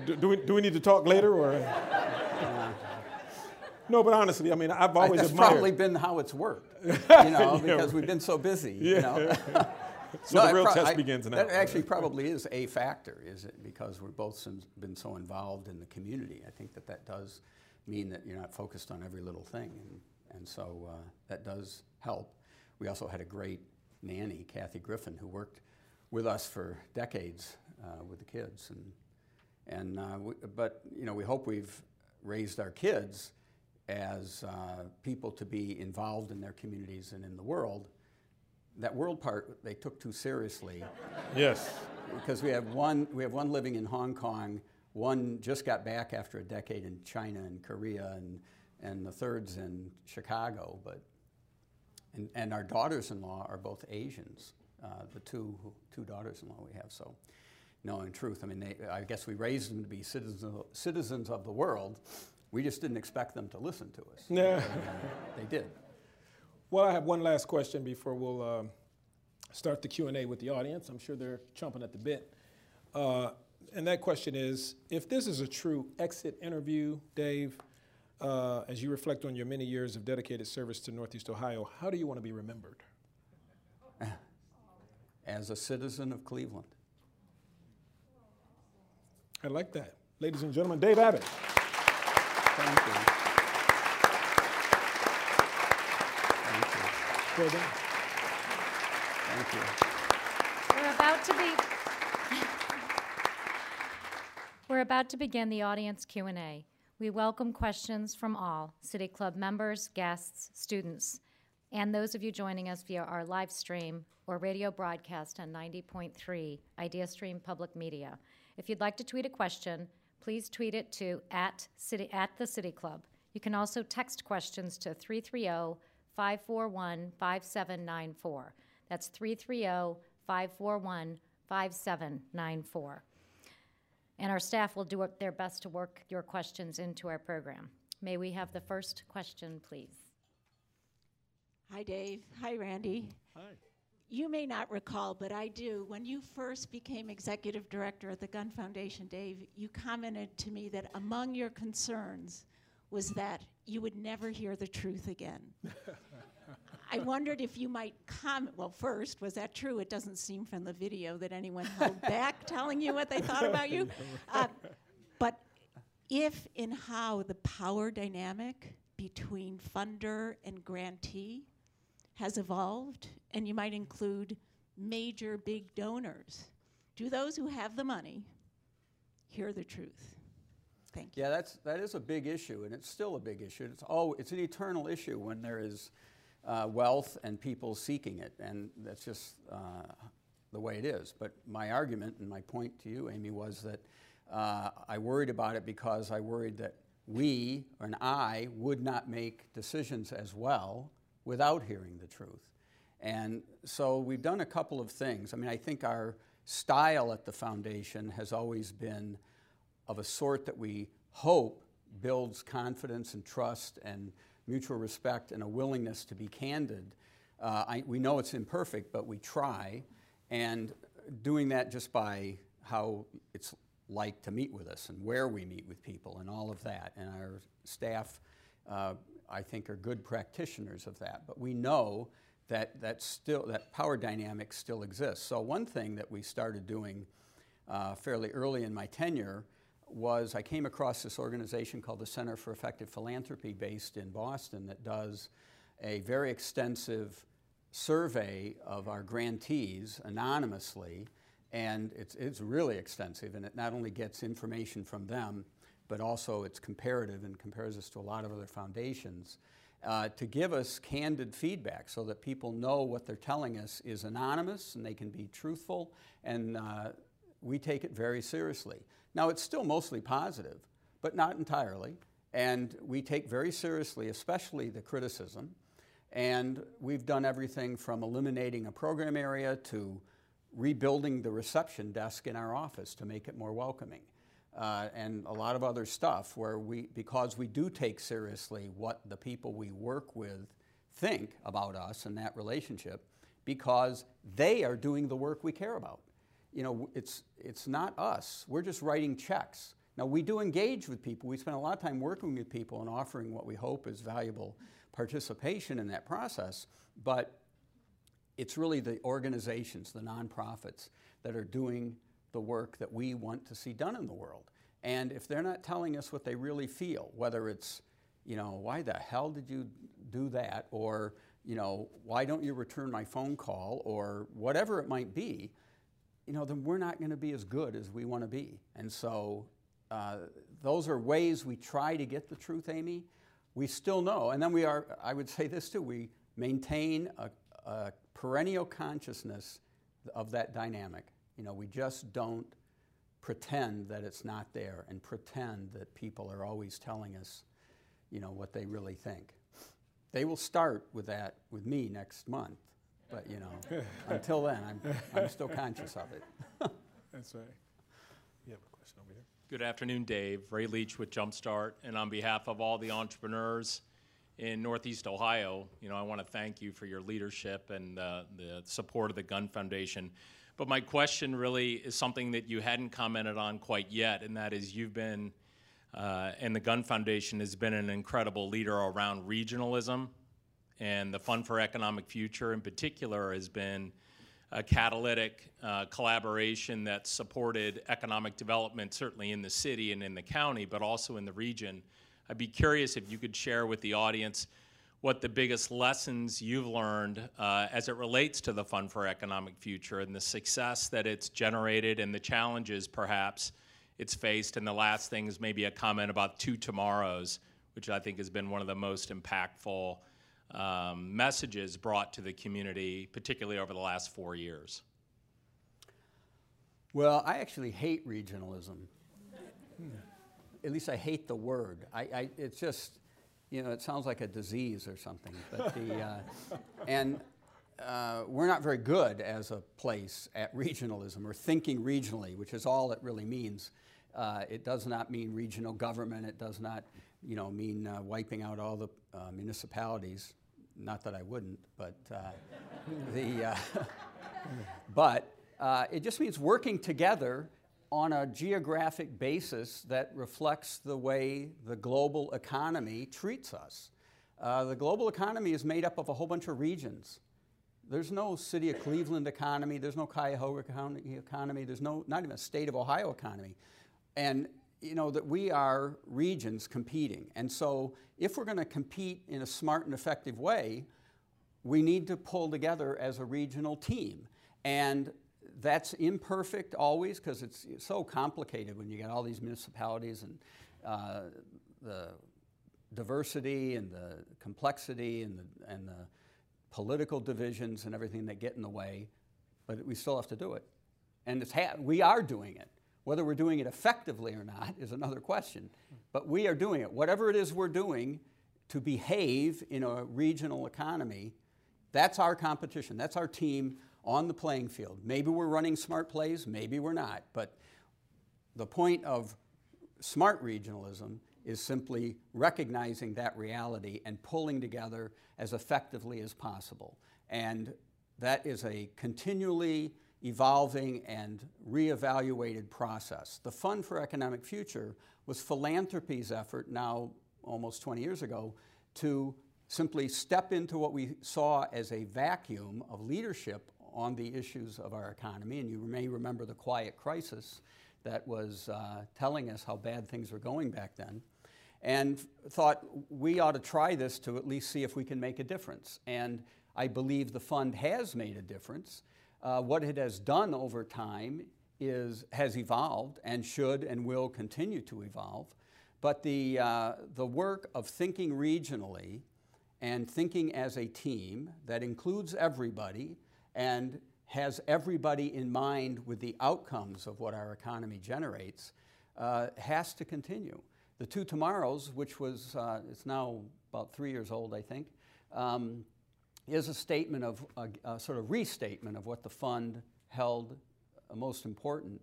Do, do, we, do we need to talk later or? No, but honestly, I mean, I've always That's admired. probably been how it's worked, you know, yeah, because we've been so busy. Yeah. You know? so no, the real pro- test I, begins now. That actually probably is a factor, is it? Because we've both been so involved in the community. I think that that does mean that you're not focused on every little thing, and, and so uh, that does help. We also had a great nanny, Kathy Griffin, who worked with us for decades uh, with the kids, and and uh, we, but you know we hope we've raised our kids as uh, people to be involved in their communities and in the world. That world part they took too seriously. Yes. Because we have one, we have one living in Hong Kong, one just got back after a decade in China and Korea, and, and the third's in Chicago. But, and, and our daughters-in-law are both Asians, uh, the two, two daughters-in-law we have. So, no, in truth, I mean, they, I guess we raised them to be citizens, citizens of the world, we just didn't expect them to listen to us. Yeah. they did. Well, I have one last question before we'll uh, start the Q&A with the audience. I'm sure they're chomping at the bit. Uh, and that question is, if this is a true exit interview, Dave, uh, as you reflect on your many years of dedicated service to Northeast Ohio, how do you want to be remembered? As a citizen of Cleveland. I like that. Ladies and gentlemen, Dave Abbott. Thank you. Thank you. Well done. Thank you. We're about to be We're about to begin the audience Q&A. We welcome questions from all City Club members, guests, students, and those of you joining us via our live stream or radio broadcast on 90.3 IdeaStream Public Media. If you'd like to tweet a question, please tweet it to at, city, at the City Club. You can also text questions to 330 541 5794. That's 330 541 5794. And our staff will do their best to work your questions into our program. May we have the first question, please? Hi, Dave. Hi, Randy. Hi. You may not recall, but I do. When you first became executive director at the Gund Foundation, Dave, you commented to me that among your concerns was that you would never hear the truth again. I wondered if you might comment. Well, first, was that true? It doesn't seem from the video that anyone held back telling you what they thought about you. Uh, but if and how the power dynamic between funder and grantee has evolved, and you might include major big donors. Do those who have the money hear the truth? Thank you. Yeah, that's, that is a big issue, and it's still a big issue. It's, oh, it's an eternal issue when there is uh, wealth and people seeking it, and that's just uh, the way it is. But my argument and my point to you, Amy, was that uh, I worried about it because I worried that we, and I, would not make decisions as well without hearing the truth. And so we've done a couple of things. I mean, I think our style at the foundation has always been of a sort that we hope builds confidence and trust and mutual respect and a willingness to be candid. Uh, I, we know it's imperfect, but we try. And doing that just by how it's like to meet with us and where we meet with people and all of that. And our staff, uh, I think, are good practitioners of that. But we know that that still that power dynamic still exists. So one thing that we started doing uh, fairly early in my tenure was I came across this organization called the Center for Effective Philanthropy based in Boston that does a very extensive survey of our grantees anonymously and it's, it's really extensive, and it not only gets information from them, but also it's comparative and compares us to a lot of other foundations uh, to give us candid feedback so that people know what they're telling us is anonymous and they can be truthful, and uh, we take it very seriously. Now, it's still mostly positive, but not entirely, and we take very seriously, especially the criticism. And we've done everything from eliminating a program area to rebuilding the reception desk in our office to make it more welcoming. Uh, and a lot of other stuff where we, because we do take seriously what the people we work with think about us and that relationship, because they are doing the work we care about. You know, it's, it's not us. We're just writing checks. Now, we do engage with people. We spend a lot of time working with people and offering what we hope is valuable participation in that process. But it's really the organizations, the nonprofits, that are doing the work that we want to see done in the world. And if they're not telling us what they really feel, whether it's, you know, why the hell did you do that? Or, you know, why don't you return my phone call? Or whatever it might be, you know, then we're not going to be as good as we want to be. And so uh, those are ways we try to get the truth, Amy. We still know. And then we are, I would say this too, we maintain a, a perennial consciousness of that dynamic. You know, we just don't pretend that it's not there and pretend that people are always telling us, you know, what they really think. They will start with that with me next month, but you know, until then, I'm, I'm still conscious of it. That's right. You have a question over here. Good afternoon, Dave. Ray Leach with Jumpstart, and on behalf of all the entrepreneurs in Northeast Ohio, you know, I want to thank you for your leadership and uh, the support of the Gund Foundation. But my question really is something that you hadn't commented on quite yet, and that is you've been, uh, and the Gund Foundation has been an incredible leader around regionalism, and the Fund for Economic Future in particular has been a catalytic uh, collaboration that supported economic development, certainly in the city and in the county, but also in the region. I'd be curious if you could share with the audience what the biggest lessons you've learned uh, as it relates to the Fund for Economic Future and the success that it's generated and the challenges perhaps it's faced. And the last thing is maybe a comment about Two Tomorrows, which I think has been one of the most impactful um, messages brought to the community, particularly over the last four years. Well, I actually hate regionalism. At least I hate the word. I, I, it's just, you know, it sounds like a disease or something. But the, uh, and uh, we're not very good as a place at regionalism or thinking regionally, which is all it really means. Uh, it does not mean regional government. It does not, you know, mean uh, wiping out all the uh, municipalities. Not that I wouldn't, but uh, the, but it just means working together on a geographic basis that reflects the way the global economy treats us. Uh, the global economy is made up of a whole bunch of regions. There's no city of Cleveland economy, there's no Cuyahoga County economy, there's no, not even a state of Ohio economy. And you know that we are regions competing. And so if we're going to compete in a smart and effective way, we need to pull together as a regional team. And that's imperfect always because it's so complicated when you got all these municipalities and uh, the diversity and the complexity and the, and the political divisions and everything that get in the way. but we still have to do it. And it's we are doing it. Whether we're doing it effectively or not is another question. But we are doing it. Whatever it is we're doing to behave in a regional economy, that's our competition. That's our team on the playing field. Maybe we're running smart plays, maybe we're not. But the point of smart regionalism is simply recognizing that reality and pulling together as effectively as possible. And that is a continually evolving and reevaluated process. The Fund for Economic Future was philanthropy's effort now almost 20 years ago to simply step into what we saw as a vacuum of leadership on the issues of our economy. And you may remember the quiet crisis that was uh, telling us how bad things were going back then. And thought we ought to try this to at least see if we can make a difference. And I believe the fund has made a difference. Uh, what it has done over time is has evolved and should and will continue to evolve. But the, uh, the work of thinking regionally and thinking as a team that includes everybody and has everybody in mind with the outcomes of what our economy generates uh, has to continue. The Two Tomorrows, which was, uh, it's now about three years old, I think, um, is a statement of, a, a, sort of restatement of what the fund held uh, most important.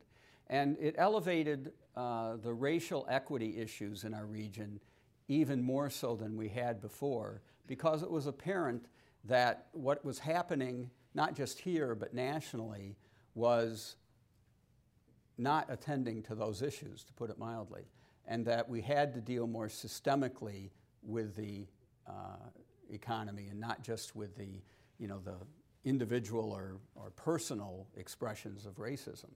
And it elevated uh, the racial equity issues in our region even more so than we had before because it was apparent that what was happening, not just here but nationally, was not attending to those issues, to put it mildly, and that we had to deal more systemically with the uh, economy and not just with the, you know, the individual or, or personal expressions of racism.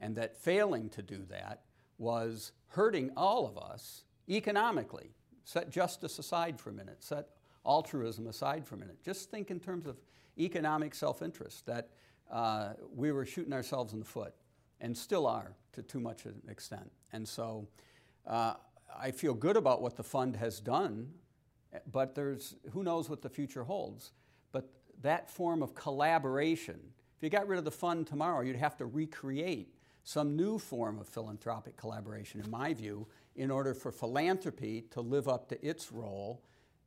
And that failing to do that was hurting all of us economically. Set justice aside for a minute, set altruism aside for a minute. Just think in terms of economic self interest, that uh, we were shooting ourselves in the foot and still are to too much an extent. And so uh, I feel good about what the fund has done but there's who knows what the future holds. But that form of collaboration, if you got rid of the fund tomorrow, you'd have to recreate some new form of philanthropic collaboration, in my view, in order for philanthropy to live up to its role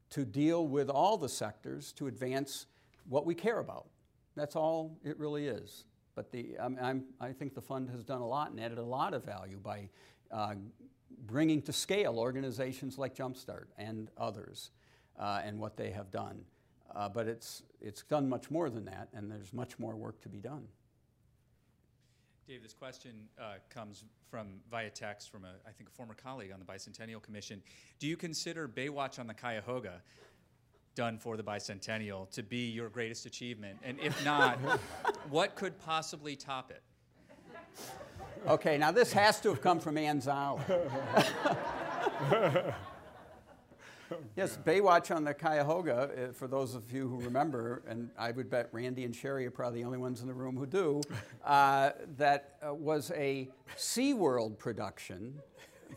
to deal with all the sectors to advance what we care about. That's all it really is. But the, I'm, i think the fund has done a lot and added a lot of value by uh, bringing to scale organizations like Jumpstart and others uh, and what they have done. Uh, but it's, it's done much more than that, and there's much more work to be done. Dave, this question uh, comes from via text from a, I think, a former colleague on the Bicentennial Commission. Do you consider Baywatch on the Cuyahoga, done for the bicentennial, to be your greatest achievement? And if not, what could possibly top it? Okay, now this has to have come from Ann Zala. yes, Baywatch on the Cuyahoga, uh, for those of you who remember, and I would bet Randy and Sherry are probably the only ones in the room who do, uh, that uh, was a SeaWorld production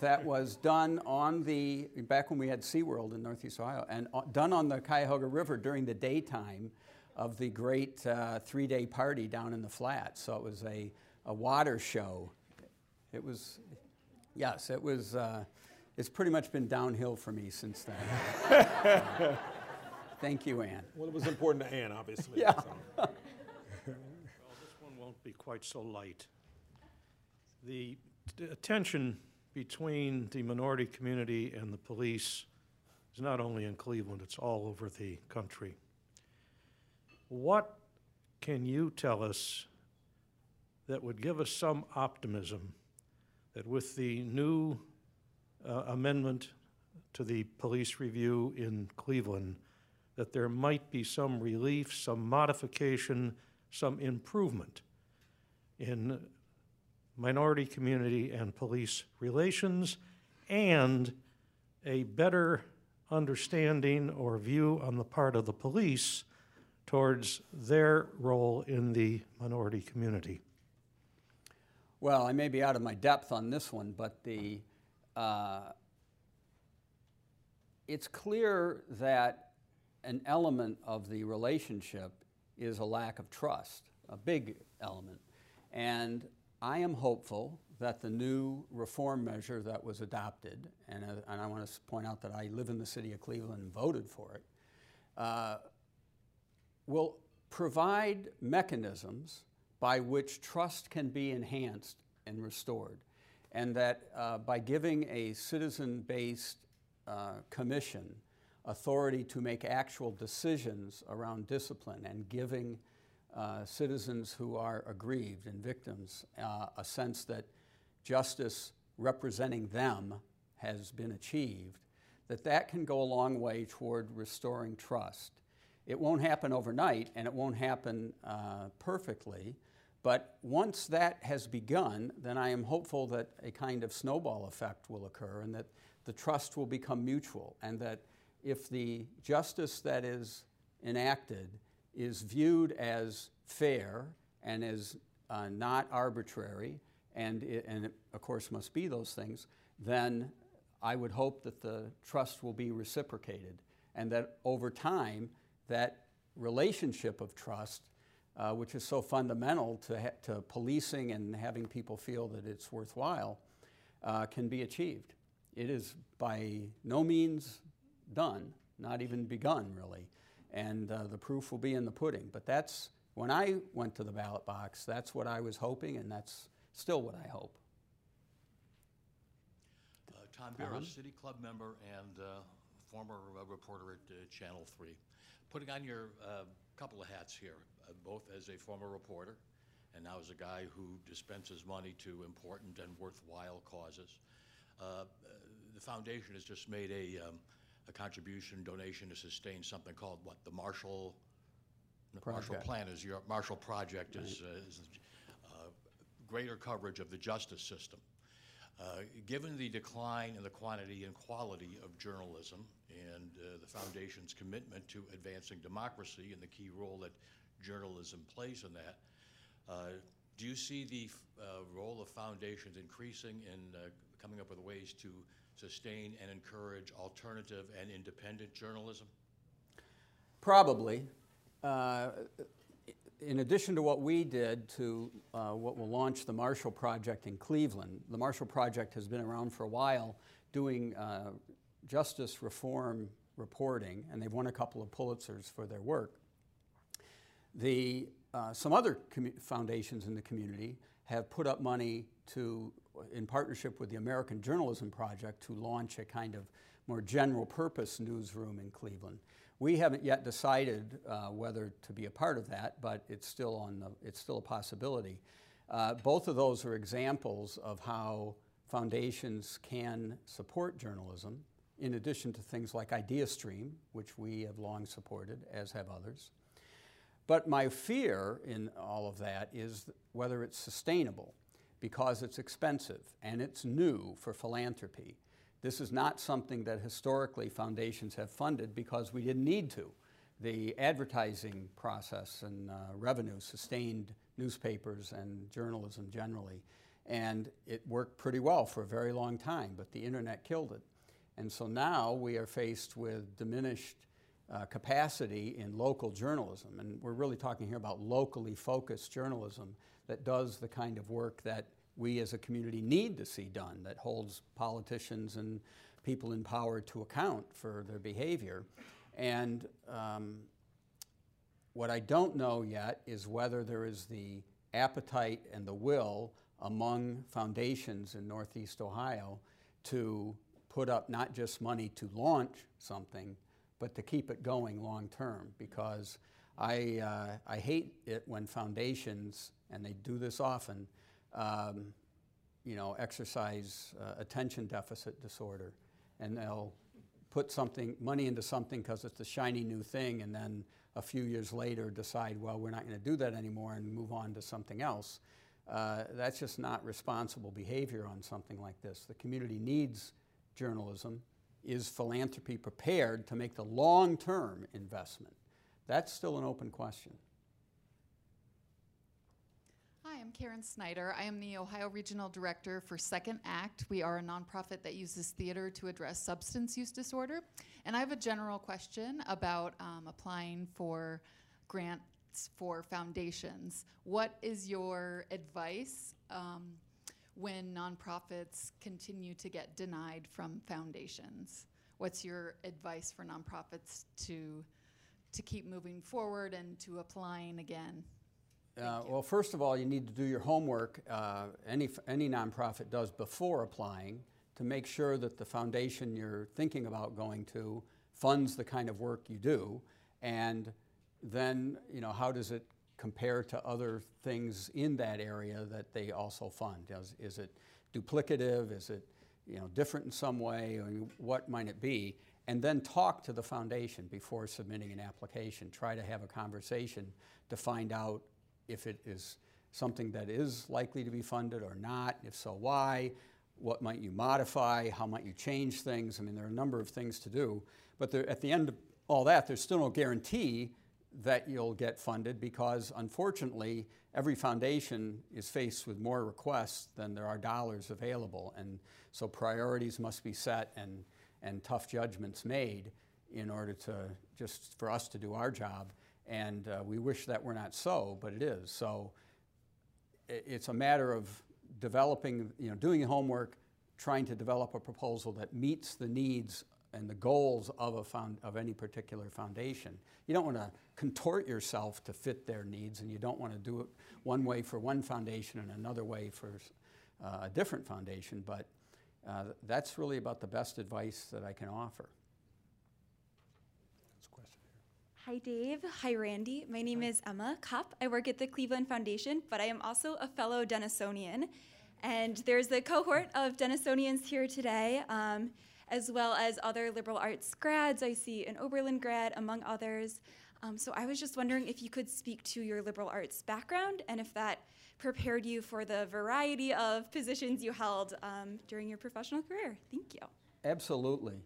that was done on the, back when we had SeaWorld in Northeast Ohio, and uh, done on the Cuyahoga River during the daytime of the great uh, three day party down in the flats. So it was a, a water show. It was, yes, it was. Uh, it's pretty much been downhill for me since then. Thank you, Ann. Well, it was important to Ann, obviously. yeah. So. well, this one won't be quite so light. The t- tension between the minority community and the police is not only in Cleveland, it's all over the country. What can you tell us that would give us some optimism that with the new uh, amendment to the police review in Cleveland, that there might be some relief, some modification, some improvement in minority community and police relations, and a better understanding or view on the part of the police towards their role in the minority community. Well, I may be out of my depth on this one, but the uh, it's clear that an element of the relationship is a lack of trust a big element. And I am hopeful that the new reform measure that was adopted, and, uh, and I want to point out that I live in the city of Cleveland and voted for it, uh, will provide mechanisms by which trust can be enhanced and restored. And that uh, by giving a citizen based uh, commission authority to make actual decisions around discipline and giving uh, citizens who are aggrieved and victims uh, a sense that justice representing them has been achieved, that that can go a long way toward restoring trust. It won't happen overnight and it won't happen uh, perfectly, but once that has begun, then I am hopeful that a kind of snowball effect will occur and that the trust will become mutual and that if the justice that is enacted is viewed as fair and is uh, not arbitrary, and, it, and it, of course, must be those things, then I would hope that the trust will be reciprocated and that over time, that relationship of trust, uh, which is so fundamental to, ha- to policing and having people feel that it's worthwhile, uh, can be achieved. It is by no means done, not even begun, really. And uh, the proof will be in the pudding. But that's, when I went to the ballot box, that's what I was hoping, and that's still what I hope. Uh, Tom Barrow, City Club member and uh, former uh, reporter at uh, Channel 3. Putting on your uh, couple of hats here, uh, both as a former reporter and now as a guy who dispenses money to important and worthwhile causes. Uh, uh, the foundation has just made a, um, a contribution donation to sustain something called what the Marshall Marshall Plan is your Marshall Project is, uh, is uh, greater coverage of the justice system. Uh, given the decline in the quantity and quality of journalism and uh, the foundation's commitment to advancing democracy and the key role that journalism plays in that, uh, do you see the uh, role of foundations increasing in uh, coming up with ways to sustain and encourage alternative and independent journalism? Probably. In addition to what we did to uh, what will launch the Marshall Project in Cleveland, the Marshall Project has been around for a while doing uh, justice reform reporting, and they've won a couple of Pulitzers for their work. The, uh, some other foundations in the community have put up money to, in partnership with the American Journalism Project, to launch a kind of more general purpose newsroom in Cleveland. We haven't yet decided uh, whether to be a part of that, but it's still, on the, it's still a possibility. Uh, both of those are examples of how foundations can support journalism, in addition to things like IdeaStream, which we have long supported, as have others. But my fear in all of that is whether it's sustainable because it's expensive and it's new for philanthropy. This is not something that historically foundations have funded because we didn't need to. The advertising process and uh, revenue sustained newspapers and journalism generally. And it worked pretty well for a very long time, but the internet killed it. And so now we are faced with diminished uh, capacity in local journalism. And we're really talking here about locally focused journalism that does the kind of work that we as a community need to see done, that holds politicians and people in power to account for their behavior. And um, what I don't know yet is whether there is the appetite and the will among foundations in Northeast Ohio to put up not just money to launch something, but to keep it going long term. Because I, uh, I hate it when foundations, and they do this often, um, you know, exercise uh, attention deficit disorder, and they'll put something money into something because it's a shiny new thing, and then a few years later decide, well, we're not going to do that anymore and move on to something else. Uh, that's just not responsible behavior on something like this. The community needs journalism. Is philanthropy prepared to make the long term investment? That's still an open question. Hi, I'm Karen Snyder. I am the Ohio Regional Director for Second Act. We are a nonprofit that uses theater to address substance use disorder. And I have a general question about um, applying for grants for foundations. What is your advice um, when nonprofits continue to get denied from foundations? What's your advice for nonprofits to to keep moving forward and to applying again? Uh, well, first of all, you need to do your homework. Uh, any any nonprofit does before applying to make sure that the foundation you're thinking about going to funds the kind of work you do, and then you know how does it compare to other things in that area that they also fund? Is, is it duplicative? Is it you know different in some way? I mean, what might it be? And then talk to the foundation before submitting an application. Try to have a conversation to find out if it is something that is likely to be funded or not. If so, why? What might you modify? How might you change things? I mean, there are a number of things to do. But there, at the end of all that, there's still no guarantee that you'll get funded because unfortunately, every foundation is faced with more requests than there are dollars available. And so priorities must be set and, and tough judgments made in order to just for us to do our job. And uh, we wish that were not so, but it is. So it's a matter of developing, you know, doing homework, trying to develop a proposal that meets the needs and the goals of, a found, of any particular foundation. You don't want to contort yourself to fit their needs, and you don't want to do it one way for one foundation and another way for uh, a different foundation, but uh, that's really about the best advice that I can offer. Hi, Dave. Hi, Randy. My name Hi. is Emma Kopp. I work at the Cleveland Foundation, but I am also a fellow Denisonian. And there's a cohort of Denisonians here today. Um, as well as other liberal arts grads. I see an Oberlin grad, among others. Um, so I was just wondering if you could speak to your liberal arts background and if that prepared you for the variety of positions you held um, during your professional career. Thank you. Absolutely.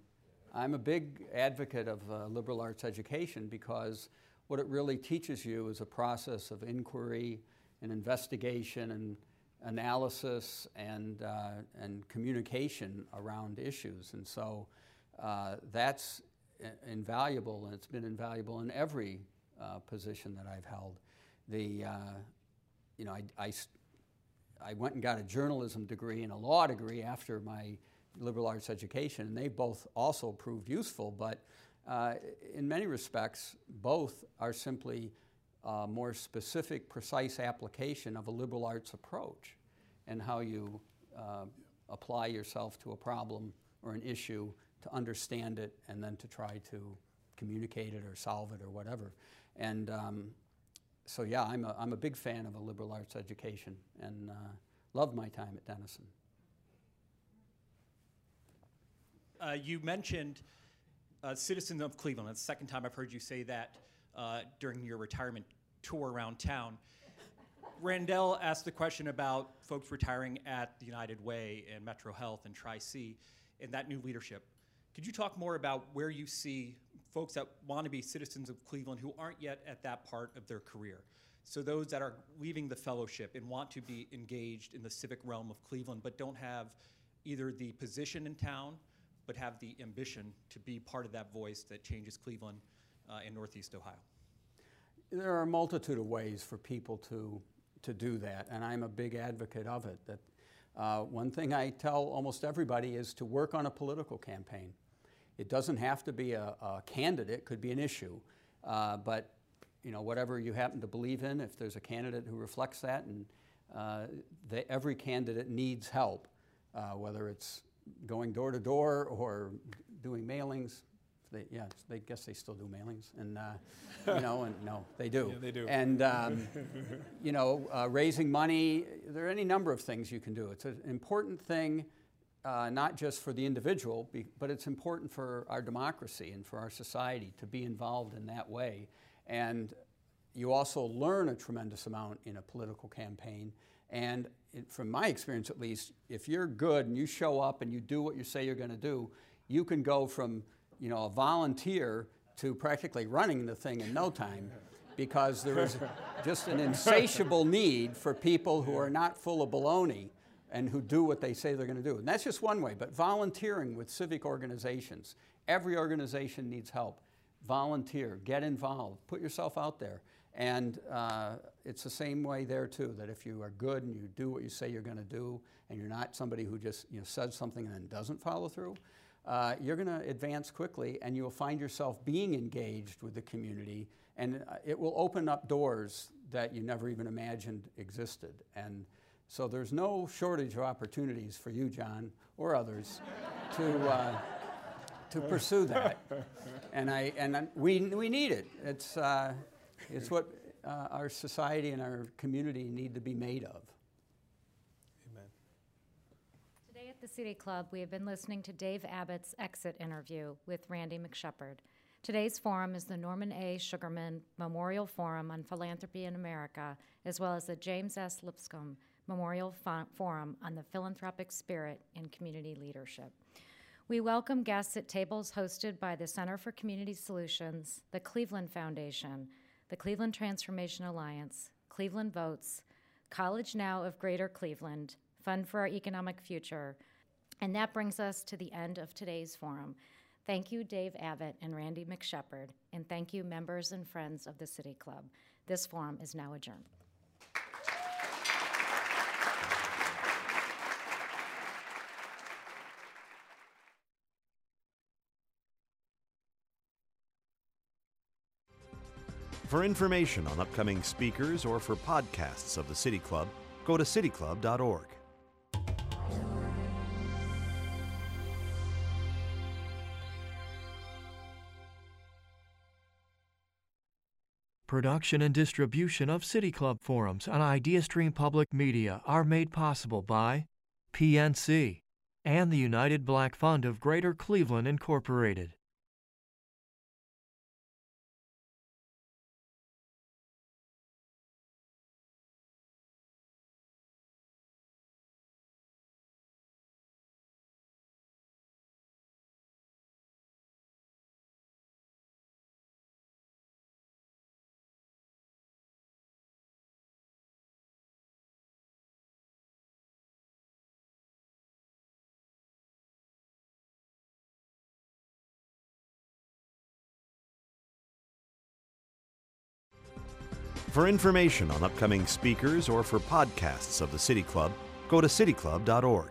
I'm a big advocate of uh, liberal arts education because what it really teaches you is a process of inquiry and investigation and analysis and, uh, and communication around issues. And so uh, that's invaluable, and it's been invaluable in every uh, position that I've held. The, uh, you know, I, I, I, went and got a journalism degree and a law degree after my liberal arts education, and they both also proved useful, but uh, in many respects, both are simply uh, more specific, precise application of a liberal arts approach and how you uh, apply yourself to a problem or an issue to understand it and then to try to communicate it or solve it or whatever. And um, so, yeah, I'm a, I'm a big fan of a liberal arts education and uh, love my time at Denison. Uh, you mentioned uh, Citizens of Cleveland. That's the second time I've heard you say that uh, during your retirement tour around town. Randell asked the question about folks retiring at the United Way and Metro Health and Tri C and that new leadership. Could you talk more about where you see folks that want to be citizens of Cleveland who aren't yet at that part of their career? So, those that are leaving the fellowship and want to be engaged in the civic realm of Cleveland but don't have either the position in town but have the ambition to be part of that voice that changes Cleveland uh, in Northeast Ohio. There are a multitude of ways for people to to do that, and I'm a big advocate of it. That uh, one thing I tell almost everybody is to work on a political campaign. It doesn't have to be a, a candidate; could be an issue, uh, but you know whatever you happen to believe in, if there's a candidate who reflects that, and uh, every candidate needs help, uh, whether it's going door to door or doing mailings, they, yeah, they guess they still do mailings, and uh, you know, and no, they do. Yeah, they do. And um, you know, uh, raising money. There are any number of things you can do. It's an important thing, uh, not just for the individual, but it's important for our democracy and for our society to be involved in that way. And you also learn a tremendous amount in a political campaign. And from my experience, at least, if you're good and you show up and you do what you say you're going to do, you can go from you know, a volunteer to practically running the thing in no time because there is just an insatiable need for people who are not full of baloney and who do what they say they're going to do. And that's just one way, but volunteering with civic organizations. Every organization needs help. Volunteer, get involved, put yourself out there. And uh, it's the same way there too, that if you are good and you do what you say you're going to do, and you're not somebody who just you know, says something and then doesn't follow through, uh, you're going to advance quickly and you'll find yourself being engaged with the community and uh, it will open up doors that you never even imagined existed. And so there's no shortage of opportunities for you, John, or others, to, uh, to pursue that. And, I, and we, we need it. It's, uh, it's what uh, our society and our community need to be made of. Amen. Today at the City Club, we have been listening to Dave Abbott's exit interview with Randy McShepard. Today's forum is the Norman A. Sugarman Memorial Forum on Philanthropy in America, as well as the James S. Lipscomb Memorial Fo- Forum on the Philanthropic Spirit in Community Leadership. We welcome guests at tables hosted by the Center for Community Solutions, the Cleveland Foundation, the Cleveland Transformation Alliance, Cleveland Votes, College Now of Greater Cleveland, Fund for Our Economic Future. And that brings us to the end of today's forum. Thank you, Dave Abbott and Randy McShepard, and thank you, members and friends of the City Club. This forum is now adjourned. For information on upcoming speakers or for podcasts of the City Club, go to cityclub.org. Production and distribution of City Club forums on IdeaStream Public Media are made possible by PNC and the United Black Fund of Greater Cleveland, Incorporated. For information on upcoming speakers or for podcasts of the City Club, go to cityclub.org.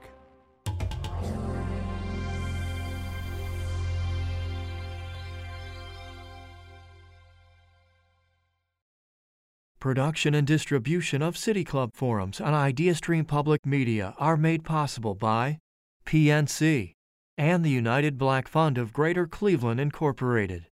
Production and distribution of City Club forums on IdeaStream Public Media are made possible by PNC and the United Black Fund of Greater Cleveland, Incorporated.